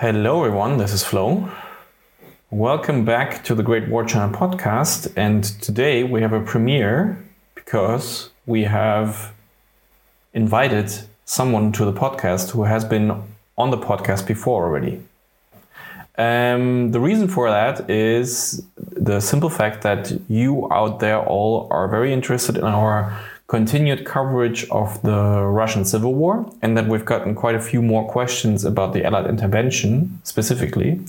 Hello, everyone. This is Flo. Welcome back to the Great War Channel podcast. And today we have a premiere because we have invited someone to the podcast who has been on the podcast before already. Um, the reason for that is the simple fact that you out there all are very interested in our continued coverage of the Russian Civil War, and that we've gotten quite a few more questions about the Allied intervention specifically.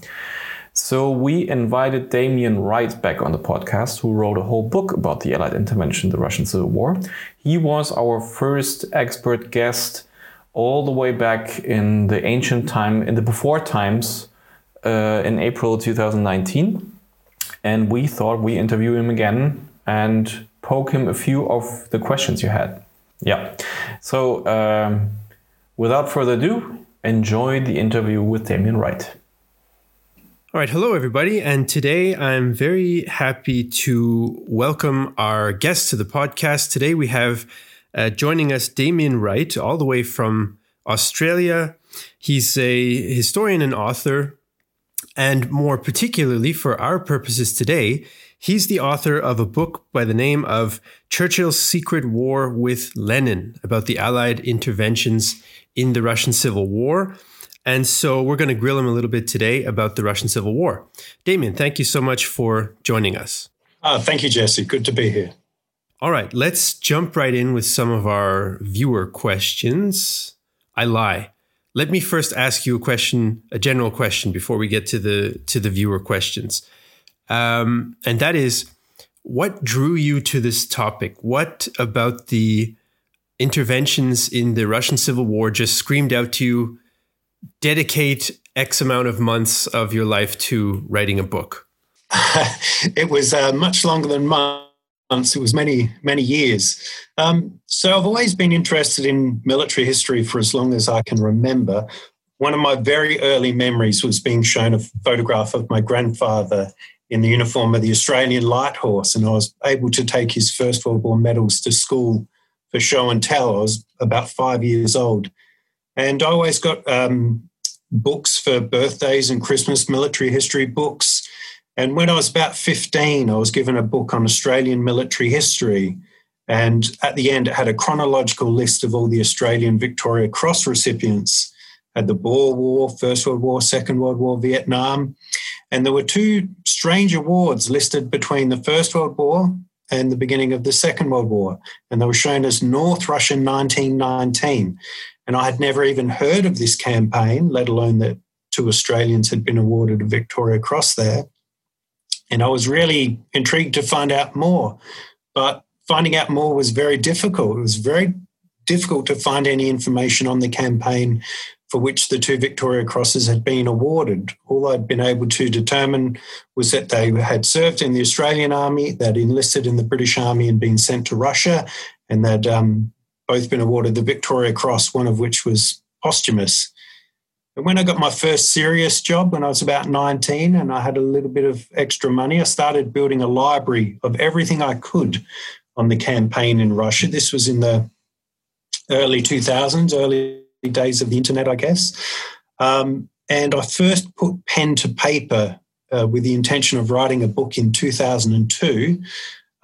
So we invited Damien Wright back on the podcast, who wrote a whole book about the Allied intervention in the Russian Civil War. He was our first expert guest all the way back in the ancient time, in the before times, uh, in April 2019. And we thought we interview him again and poke him a few of the questions you had. Yeah. So um, without further ado, enjoy the interview with Damien Wright. All right, hello everybody, and today I'm very happy to welcome our guest to the podcast. Today we have uh, joining us Damien Wright, all the way from Australia. He's a historian and author, and more particularly for our purposes today, he's the author of a book by the name of Churchill's Secret War with Lenin about the Allied interventions in the Russian Civil War. And so we're going to grill him a little bit today about the Russian Civil War. Damien, thank you so much for joining us. Uh, thank you, Jesse. Good to be here. All right, let's jump right in with some of our viewer questions. I lie let me first ask you a question, a general question, before we get to the to the viewer questions, um, and that is, what drew you to this topic? What about the interventions in the Russian Civil War just screamed out to you? Dedicate X amount of months of your life to writing a book. it was uh, much longer than months months, it was many, many years. Um, so I've always been interested in military history for as long as I can remember. One of my very early memories was being shown a photograph of my grandfather in the uniform of the Australian Light Horse, and I was able to take his First World War medals to school for show and tell. I was about five years old. And I always got um, books for birthdays and Christmas, military history books. And when I was about 15, I was given a book on Australian military history. And at the end, it had a chronological list of all the Australian Victoria Cross recipients. Had the Boer War, First World War, Second World War, Vietnam. And there were two strange awards listed between the First World War and the beginning of the Second World War. And they were shown as North Russian 1919. And I had never even heard of this campaign, let alone that two Australians had been awarded a Victoria Cross there. And I was really intrigued to find out more. But finding out more was very difficult. It was very difficult to find any information on the campaign for which the two Victoria Crosses had been awarded. All I'd been able to determine was that they had served in the Australian Army, they'd enlisted in the British Army and been sent to Russia, and they'd um, both been awarded the Victoria Cross, one of which was posthumous. And when I got my first serious job when I was about 19 and I had a little bit of extra money, I started building a library of everything I could on the campaign in Russia. This was in the early 2000s, early days of the internet, I guess. Um, and I first put pen to paper uh, with the intention of writing a book in 2002.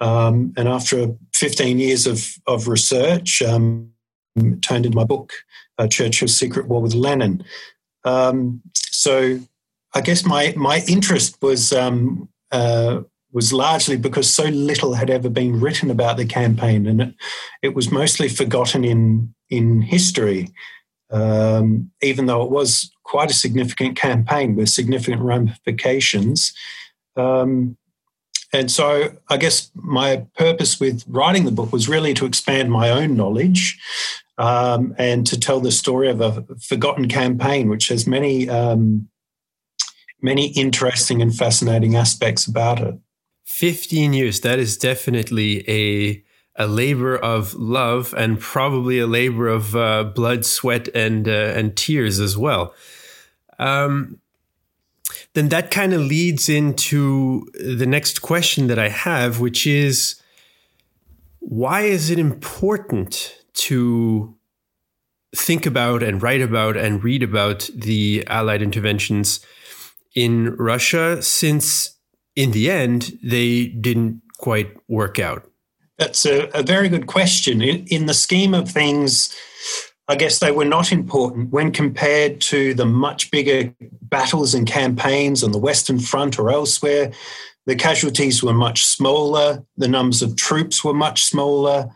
Um, and after 15 years of, of research, um, turned into my book, uh, Churchill's Secret War with Lenin. Um, so I guess my my interest was um, uh, was largely because so little had ever been written about the campaign, and it, it was mostly forgotten in in history. Um, even though it was quite a significant campaign with significant ramifications. Um, and so I guess my purpose with writing the book was really to expand my own knowledge um, and to tell the story of a forgotten campaign, which has many, um, many interesting and fascinating aspects about it. 15 years, that is definitely a, a labor of love and probably a labor of uh, blood, sweat, and, uh, and tears as well. Um, then that kind of leads into the next question that I have, which is why is it important to think about and write about and read about the Allied interventions in Russia, since in the end they didn't quite work out? That's a, a very good question. In, in the scheme of things, I guess they were not important when compared to the much bigger battles and campaigns on the Western Front or elsewhere. The casualties were much smaller, the numbers of troops were much smaller.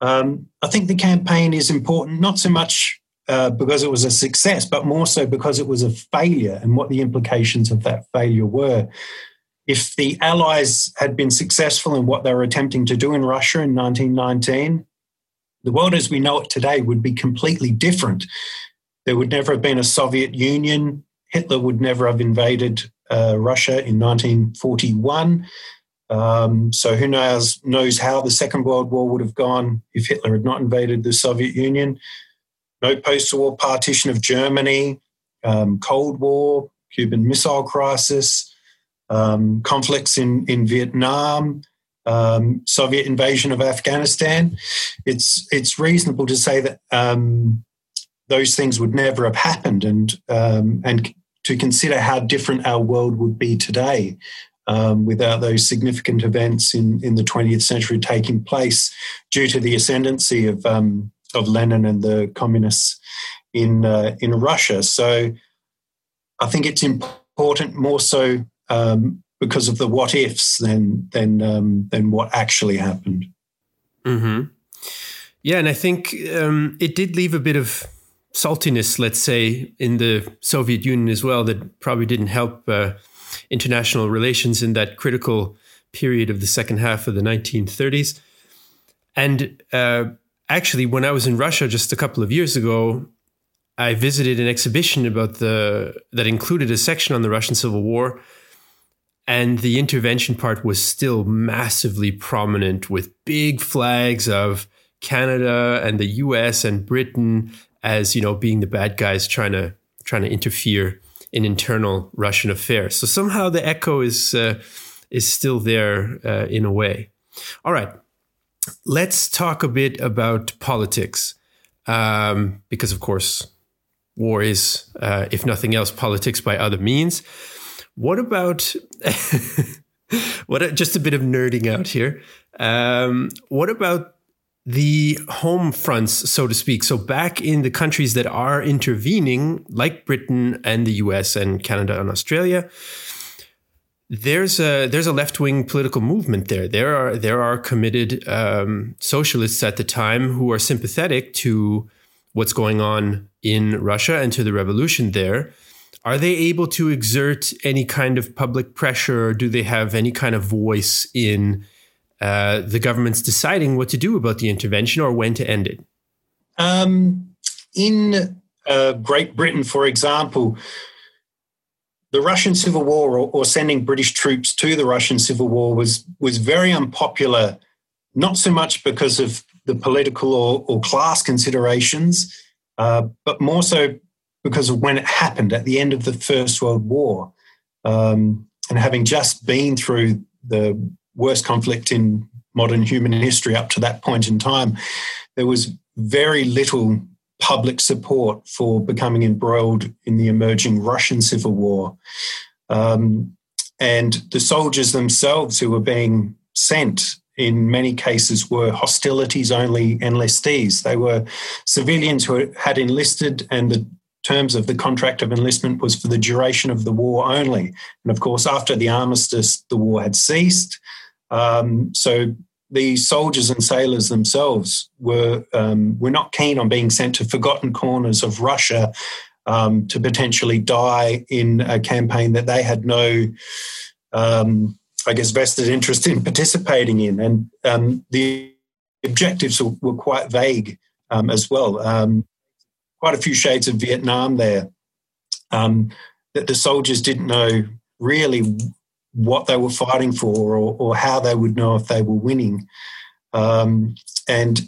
Um, I think the campaign is important, not so much uh, because it was a success, but more so because it was a failure and what the implications of that failure were. If the Allies had been successful in what they were attempting to do in Russia in 1919, the world as we know it today would be completely different. There would never have been a Soviet Union. Hitler would never have invaded uh, Russia in 1941. Um, so who knows knows how the Second World War would have gone if Hitler had not invaded the Soviet Union. No post-war partition of Germany, um, Cold War, Cuban Missile Crisis, um, conflicts in in Vietnam, um, Soviet invasion of Afghanistan. It's it's reasonable to say that um, those things would never have happened, and um, and to consider how different our world would be today um, without those significant events in, in the 20th century taking place due to the ascendancy of, um, of Lenin and the communists in, uh, in Russia. So I think it's important more so um, because of the what ifs than, than, um, than what actually happened. Mm-hmm. Yeah, and I think um, it did leave a bit of saltiness, let's say, in the Soviet Union as well, that probably didn't help uh, international relations in that critical period of the second half of the 1930s. And uh, actually, when I was in Russia just a couple of years ago, I visited an exhibition about the that included a section on the Russian Civil War, and the intervention part was still massively prominent with big flags of Canada and the U.S. and Britain as you know being the bad guys trying to trying to interfere in internal Russian affairs. So somehow the echo is uh, is still there uh, in a way. All right, let's talk a bit about politics, um, because of course, war is, uh, if nothing else, politics by other means. What about what? Just a bit of nerding out here. Um, what about the home fronts, so to speak. So, back in the countries that are intervening, like Britain and the US and Canada and Australia, there's a there's a left wing political movement there. There are there are committed um, socialists at the time who are sympathetic to what's going on in Russia and to the revolution there. Are they able to exert any kind of public pressure? Or do they have any kind of voice in uh, the government's deciding what to do about the intervention or when to end it? Um, in uh, Great Britain, for example, the Russian Civil War or, or, sending British troops to the Russian Civil War was was very unpopular, not so much because of the political or, or class considerations, uh, but more so because of when it happened at the end of the First World War, um, and having just been through the worst conflict in modern human history up to that point in time, there was very little public support for becoming embroiled in the emerging Russian Civil War. Um, and the soldiers themselves who were being sent in many cases were hostilities only enlistees. They were civilians who had enlisted, and the terms of the contract of enlistment was for the duration of the war only. And of course, after the armistice, the war had ceased. Um, so the soldiers and sailors themselves were um, were not keen on being sent to forgotten corners of Russia um, to potentially die in a campaign that they had no, um, I guess, vested interest in participating in, and um, the objectives were, were quite vague um, as well. Um, quite a few shades of Vietnam there. that the soldiers didn't know really what they were fighting for or, or how they would know if they were winning. Um, and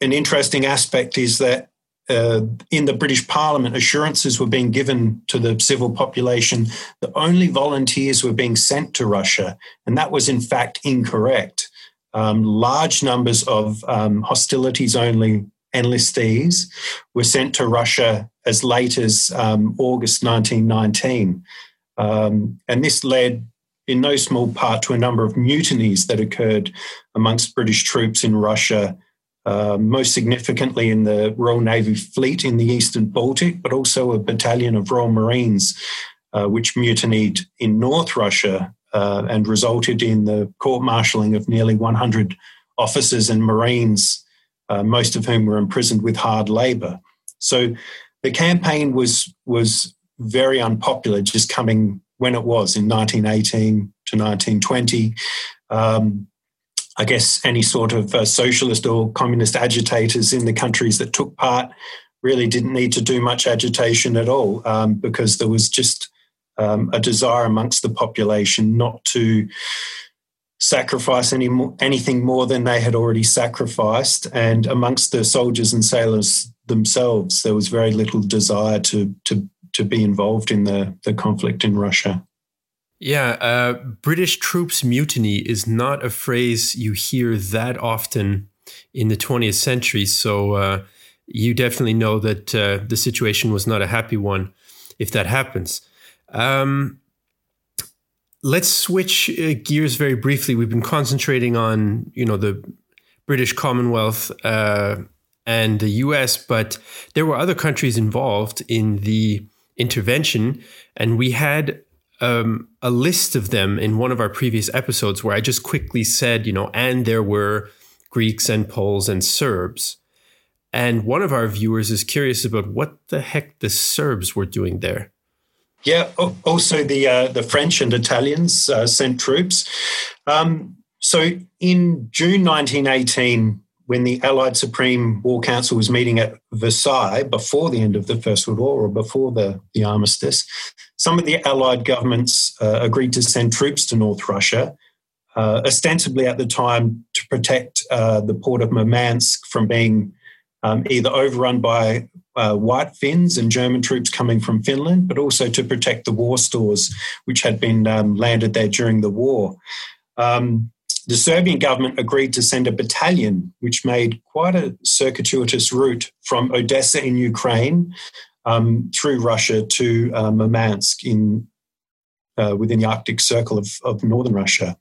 an interesting aspect is that uh, in the British Parliament, assurances were being given to the civil population that only volunteers were being sent to Russia, and that was in fact incorrect. Um, large numbers of um, hostilities only enlistees were sent to Russia as late as um, August 1919. Um, and this led in no small part to a number of mutinies that occurred amongst British troops in Russia, uh, most significantly in the Royal Navy fleet in the Eastern Baltic, but also a battalion of Royal Marines, uh, which mutinied in North Russia uh, and resulted in the court martialing of nearly 100 officers and Marines, uh, most of whom were imprisoned with hard labour. So the campaign was was very unpopular, just coming when it was in 1918 to 1920. Um, I guess any sort of uh, socialist or communist agitators in the countries that took part really didn't need to do much agitation at all um, because there was just um, a desire amongst the population not to sacrifice any anything more than they had already sacrificed. And amongst the soldiers and sailors themselves, there was very little desire to to to be involved in the the conflict in Russia. Yeah, uh, British troops mutiny is not a phrase you hear that often in the 20th century. So uh, you definitely know that uh, the situation was not a happy one if that happens. Um, let's switch uh, gears very briefly. We've been concentrating on you know the British Commonwealth uh, and the U.S., but there were other countries involved in the intervention, and we had um, a list of them in one of our previous episodes where I just quickly said, you know, and there were Greeks and Poles and Serbs. And one of our viewers is curious about what the heck the Serbs were doing there. Yeah, also the uh, the French and Italians uh, sent troops. Um, so in June 1918, when the Allied Supreme War Council was meeting at Versailles before the end of the First World War or before the, the armistice, some of the Allied governments uh, agreed to send troops to North Russia, uh, ostensibly at the time to protect uh, the port of Murmansk from being um, either overrun by uh, White Finns and German troops coming from Finland, but also to protect the war stores which had been um, landed there during the war. Um, the Serbian government agreed to send a battalion, which made quite a circuitous route from Odessa in Ukraine um, through Russia to uh, Murmansk in uh, within the Arctic Circle of, of northern Russia.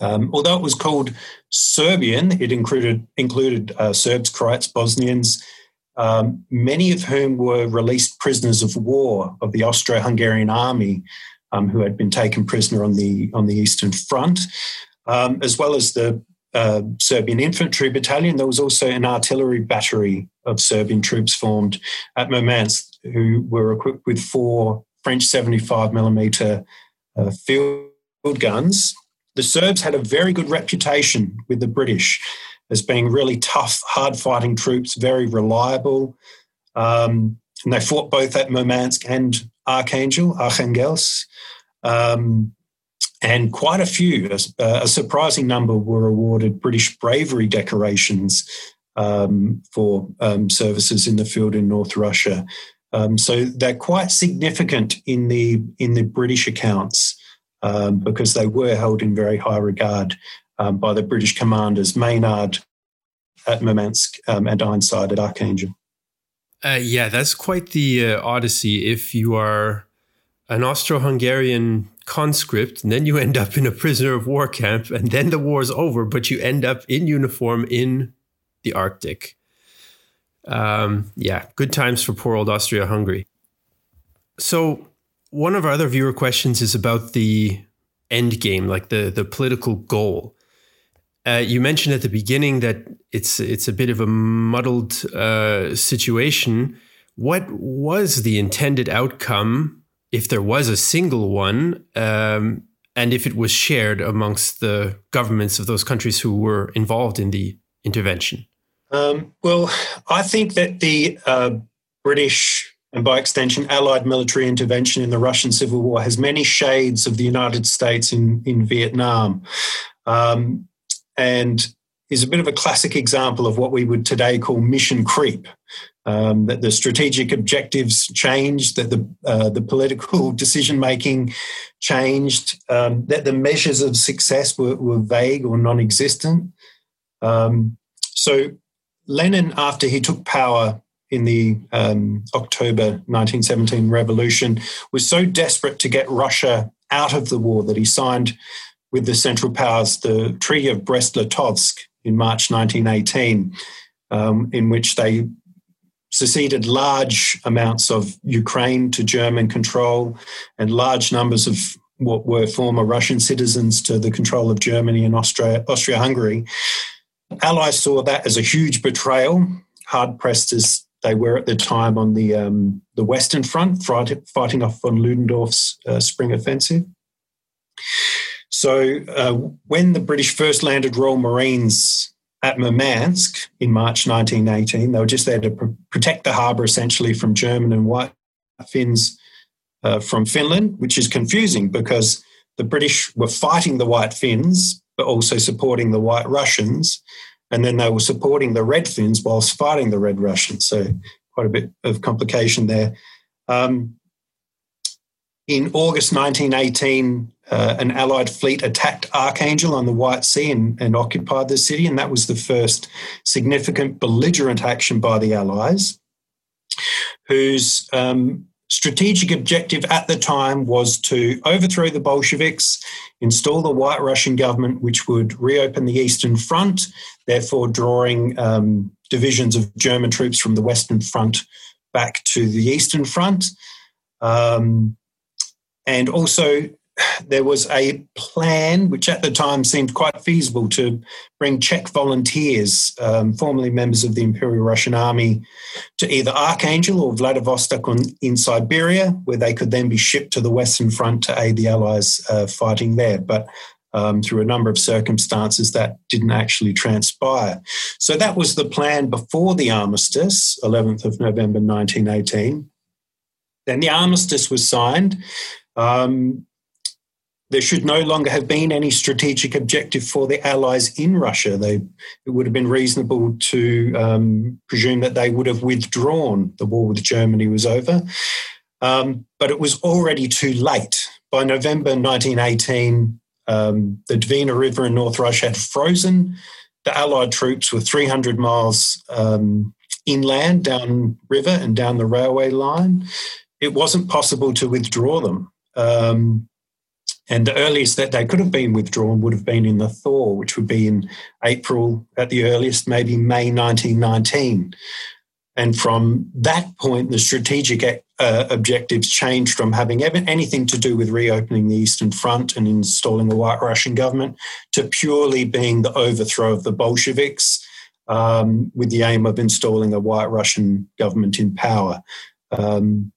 Um, although it was called Serbian, it included included uh, Serbs, Croats, Bosnians, um, many of whom were released prisoners of war of the Austro-Hungarian army, um, who had been taken prisoner on the on the Eastern Front, um, as well as the uh, Serbian Infantry Battalion. There was also an artillery battery of Serbian troops formed at Murmansk, who were equipped with four French 75 millimeter uh, field guns. The Serbs had a very good reputation with the British as being really tough, hard fighting troops, very reliable. Um, and they fought both at Murmansk and Archangel, Archangels. Um, and quite a few, a, a, surprising number, were awarded British bravery decorations um, for um, services in the field in North Russia. Um, so they're quite significant in the in the British accounts um, because they were held in very high regard um, by the British commanders Maynard at Murmansk um, and Ironside at Archangel. Uh, yeah, that's quite the uh, odyssey. If you are an Austro-Hungarian conscript, and then you end up in a prisoner of war camp, and then the war's over, but you end up in uniform in the Arctic. Um, yeah, good times for poor old Austria Hungary. So, one of our other viewer questions is about the end game, like the, the political goal. Uh, you mentioned at the beginning that it's it's a bit of a muddled uh, situation. What was the intended outcome if there was a single one, um, and if it was shared amongst the governments of those countries who were involved in the intervention? Um, well, I think that the uh, British and by extension Allied military intervention in the Russian Civil War has many shades of the United States in, in Vietnam. Um, and is a bit of a classic example of what we would today call mission creep um, that the strategic objectives changed, that the uh, the political decision making changed, um, that the measures of success were, were vague or non-existent. Um, so Lenin, after he took power in the um, October 1917 revolution, was so desperate to get Russia out of the war that he signed with the Central Powers the Treaty of Brest-Litovsk in March 1918, um, in which they seceded large amounts of Ukraine to German control and large numbers of what were former Russian citizens to the control of Germany and Austria, Austria-Hungary. Allies saw that as a huge betrayal, hard pressed as they were at the time on the um, the Western Front, fighting off von Ludendorff's uh, spring offensive. So uh, when the British first landed Royal Marines at Murmansk in March 1918, they were just there to pr- protect the harbour essentially from German and White Finns uh, from Finland, which is confusing because the British were fighting the White Finns, but also supporting the White Russians. And then they were supporting the Red Finns whilst fighting the Red Russians. So quite a bit of complication there. Um, in August 1918, uh, an Allied fleet attacked Archangel on the White Sea and, and, occupied the city, and that was the first significant belligerent action by the Allies, whose um, strategic objective at the time was to overthrow the Bolsheviks, install the White Russian government, which would reopen the Eastern Front, therefore drawing um, divisions of German troops from the Western Front back to the Eastern Front. Um, and also there was a plan, which at the time seemed quite feasible, to bring Czech volunteers, um, formerly members of the Imperial Russian Army, to either Archangel or Vladivostok in Siberia, where they could then be shipped to the Western Front to aid the Allies uh, fighting there. But um, through a number of circumstances, that didn't actually transpire. So that was the plan before the armistice, 11th of November 1918. Then the armistice was signed. Um, there should no longer have been any strategic objective for the Allies in Russia. They, it would have been reasonable to um, presume that they would have withdrawn. The war with Germany was over. Um, but it was already too late. By November 1918, um, the Dvina River in North Russia had frozen. The Allied troops were 300 miles um, inland, down river and down the railway line. It wasn't possible to withdraw them. Um, and the earliest that they could have been withdrawn would have been in the thaw, which would be in April at the earliest, maybe May 1919. And from that point, the strategic uh, objectives changed from having anything to do with reopening the Eastern Front and installing a White Russian government to purely being the overthrow of the Bolsheviks um, with the aim of installing a White Russian government in power. Um,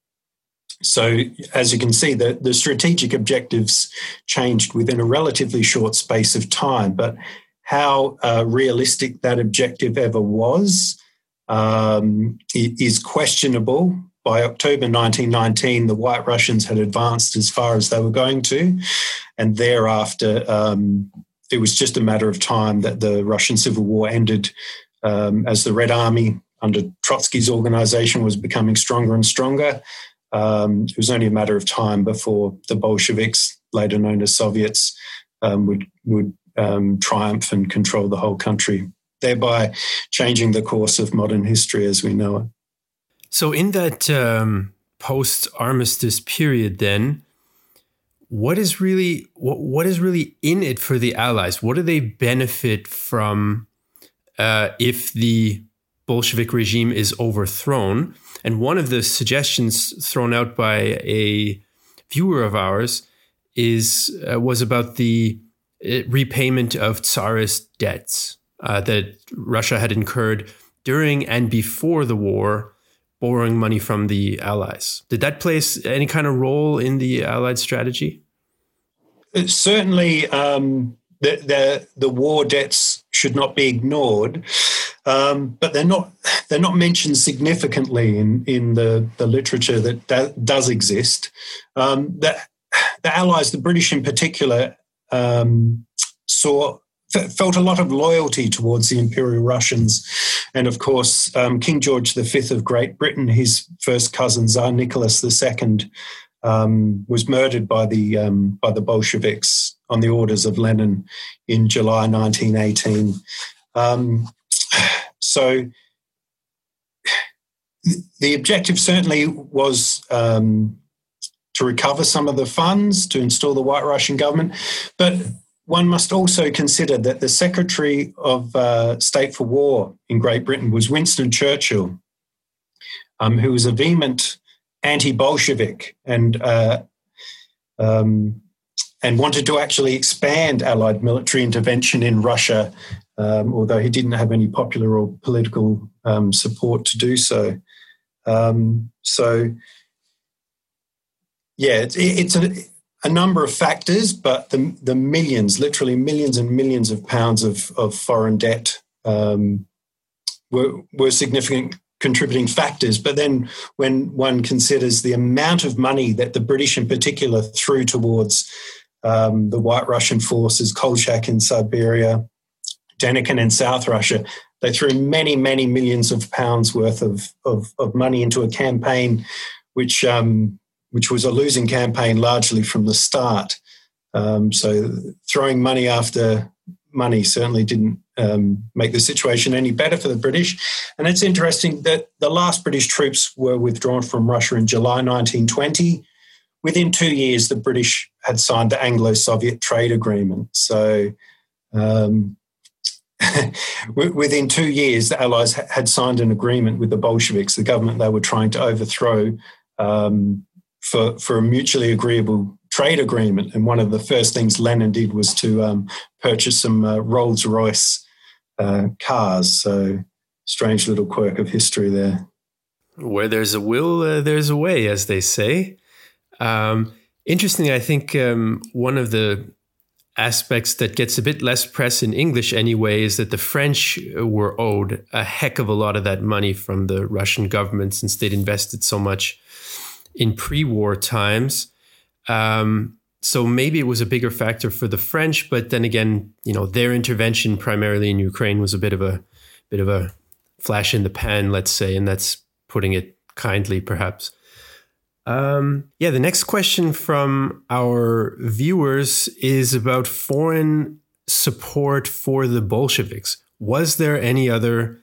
so, as you can see, the, the strategic objectives changed within a relatively short space of time. But how uh, realistic that objective ever was um, is questionable. By October 1919, the White Russians had advanced as far as they were going to, and thereafter, um, it was just a matter of time that the Russian Civil War ended um, as the Red Army under Trotsky's organization was becoming stronger and stronger. Um, it was only a matter of time before the Bolsheviks, later known as Soviets, um, would would um, triumph and control the whole country, thereby changing the course of modern history as we know it. So, in that um, post-armistice period, then, what is really what, what is really in it for the Allies? What do they benefit from uh, if the Bolshevik regime is overthrown? And one of the suggestions thrown out by a viewer of ours is uh, was about the uh, repayment of Tsarist debts uh, that Russia had incurred during and before the war, borrowing money from the Allies. Did that play any kind of role in the Allied strategy? It certainly, um, the, the the war debts should not be ignored. Um, but they're not they're not mentioned significantly in in the the literature that, does exist. Um, the, the Allies, the British in particular, um, saw felt a lot of loyalty towards the Imperial Russians, and of course um, King George V of Great Britain, his first cousin Tsar Nicholas II. Um, was murdered by the um, by the Bolsheviks on the orders of Lenin in July 1918. Um, so the objective certainly was um, to recover some of the funds to install the White Russian government, but one must also consider that the Secretary of uh, State for War in Great Britain was Winston Churchill, um, who was a vehement anti-Bolshevik and uh, um, and wanted to actually expand Allied military intervention in Russia, um, although he didn't have any popular or political um, support to do so. Um, so, yeah, it's, it's a, a, number of factors, but the, the millions, literally millions and millions of pounds of, of foreign debt um, were, were significant contributing factors. But then when one considers the amount of money that the British in particular threw towards um, the White Russian forces, Kolchak in Siberia, Denikin in South Russia, they threw many, many millions of pounds worth of, of, of money into a campaign which, um, which was a losing campaign largely from the start. Um, so throwing money after money certainly didn't um, make the situation any better for the British. And it's interesting that the last British troops were withdrawn from Russia in July 1920. Within two years, the British had signed the Anglo Soviet trade agreement. So um, within two years, the Allies had signed an agreement with the Bolsheviks, the government they were trying to overthrow, um, for, for a mutually agreeable trade agreement. And one of the first things Lenin did was to um, purchase some uh, Rolls Royce uh, cars. So, strange little quirk of history there. Where there's a will, uh, there's a way, as they say. Um, interestingly, I think um, one of the aspects that gets a bit less press in English anyway is that the French were owed a heck of a lot of that money from the Russian government since they'd invested so much in pre-war times. Um, so maybe it was a bigger factor for the French, but then again, you know, their intervention primarily in Ukraine was a bit of a bit of a flash in the pan, let's say, and that's putting it kindly, perhaps. Um, yeah, the next question from our viewers is about foreign support for the Bolsheviks. Was there any other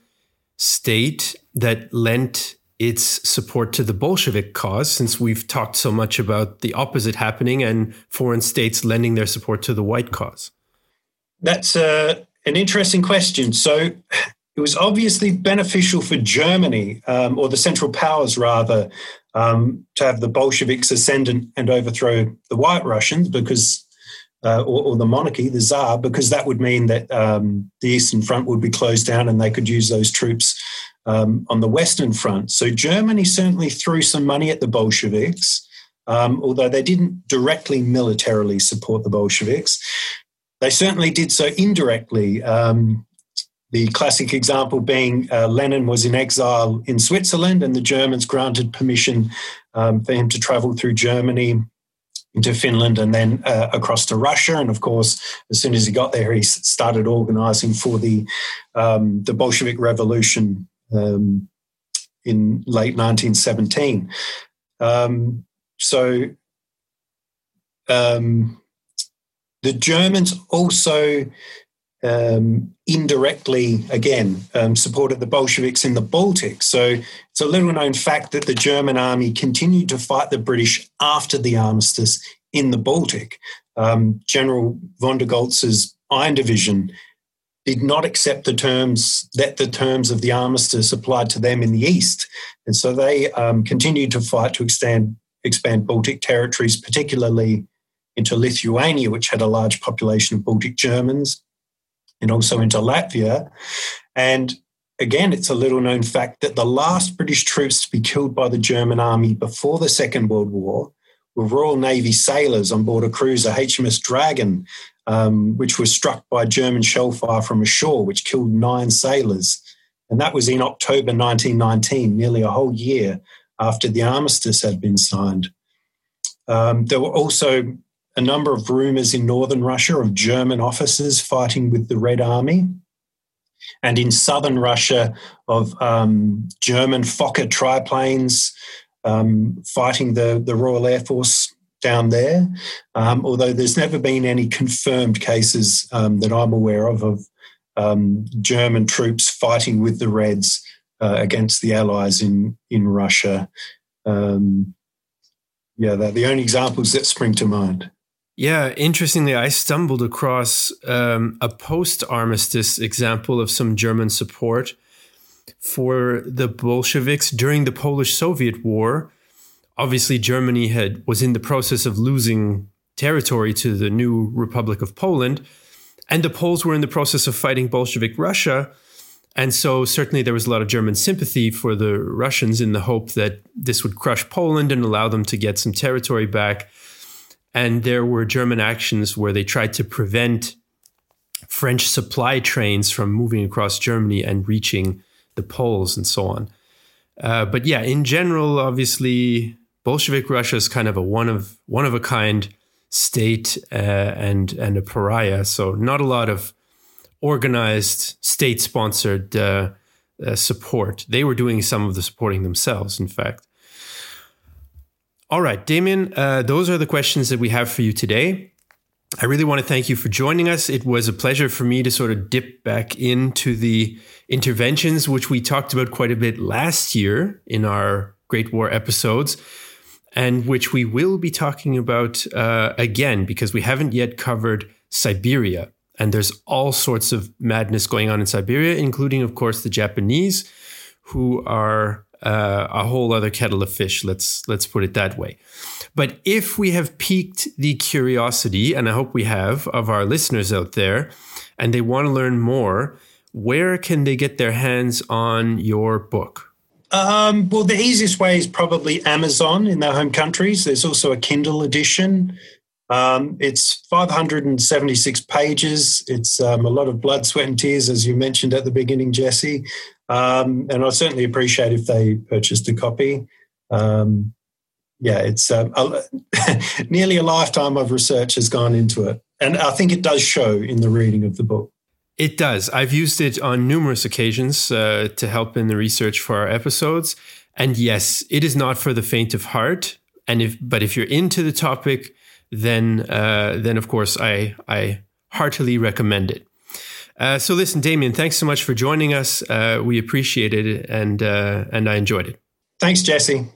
state that lent its support to the Bolshevik cause, since we've talked so much about the opposite happening and foreign states lending their support to the white cause? That's uh, an interesting question. So it was obviously beneficial for Germany, um, or the Central Powers rather, um, to have the Bolsheviks ascend and, overthrow the White Russians because, uh, or, or, the monarchy, the Tsar, because that would mean that um, the Eastern Front would be closed down and they could use those troops um, on the Western Front. So Germany certainly threw some money at the Bolsheviks, um, although they didn't directly militarily support the Bolsheviks. They certainly did so indirectly. Um, the classic example being uh, Lenin was in exile in Switzerland, and the Germans granted permission um, for him to travel through Germany into Finland and then uh, across to Russia. And of course, as soon as he got there, he started organizing for the um, the Bolshevik Revolution um, in late 1917. Um, so um, the Germans also um, indirectly, again, um, supported the Bolsheviks in the Baltic. So it's a little known fact that the German army continued to fight the British after the armistice in the Baltic. Um, General von der Goltz's Iron Division did not accept the terms that the terms of the armistice applied to them in the east, and so they um, continued to fight to expand expand Baltic territories, particularly into Lithuania, which had a large population of Baltic Germans and also into Latvia. And again, it's a little known fact that the last British troops to be killed by the German army before the Second World War were Royal Navy sailors on board a cruiser, HMS Dragon, um, which was struck by German shell fire from ashore, which killed nine sailors. And that was in October 1919, nearly a whole year after the armistice had been signed. Um, there were also a number of rumors in northern Russia of German officers fighting with the Red Army, and in southern Russia of um, German Fokker triplanes um, fighting the, the Royal Air Force down there. Um, although there's never been any confirmed cases um, that I'm aware of of um, German troops fighting with the Reds uh, against the Allies in in Russia. Um, yeah, they're the only examples that spring to mind. Yeah, interestingly, I stumbled across um, a post armistice example of some German support for the Bolsheviks during the Polish Soviet War. Obviously, Germany had was in the process of losing territory to the new Republic of Poland, and the Poles were in the process of fighting Bolshevik Russia. And so, certainly, there was a lot of German sympathy for the Russians in the hope that this would crush Poland and allow them to get some territory back. And there were German actions where they tried to prevent French supply trains from moving across Germany and reaching the Poles and so on. Uh, but yeah, in general, obviously, Bolshevik Russia is kind of a one of one of a kind state uh, and and a pariah. So not a lot of organized state sponsored uh, uh, support. They were doing some of the supporting themselves, in fact. All right, Damien, uh, those are the questions that we have for you today. I really want to thank you for joining us. It was a pleasure for me to sort of dip back into the interventions, which we talked about quite a bit last year in our Great War episodes, and which we will be talking about uh, again because we haven't yet covered Siberia. And there's all sorts of madness going on in Siberia, including, of course, the Japanese, who are uh, a whole other kettle of fish. Let's let's put it that way. But if we have piqued the curiosity, and I hope we have, of our listeners out there, and they want to learn more, where can they get their hands on your book? Um, well, the easiest way is probably Amazon in their home countries. There's also a Kindle edition. Um, it's 576 pages. It's um, a lot of blood, sweat, and tears, as you mentioned at the beginning, Jesse. Um, and I certainly appreciate if they purchased a copy. Um, yeah, it's um, a, nearly a lifetime of research has gone into it. And I think it does show in the reading of the book. It does. I've used it on numerous occasions uh, to help in the research for our episodes. And yes, it is not for the faint of heart. And if, but if you're into the topic, then, uh, then of course, I, I heartily recommend it. Uh, so listen, Damien, thanks so much for joining us. Uh, we appreciate it, and uh, and I enjoyed it. Thanks, Jesse.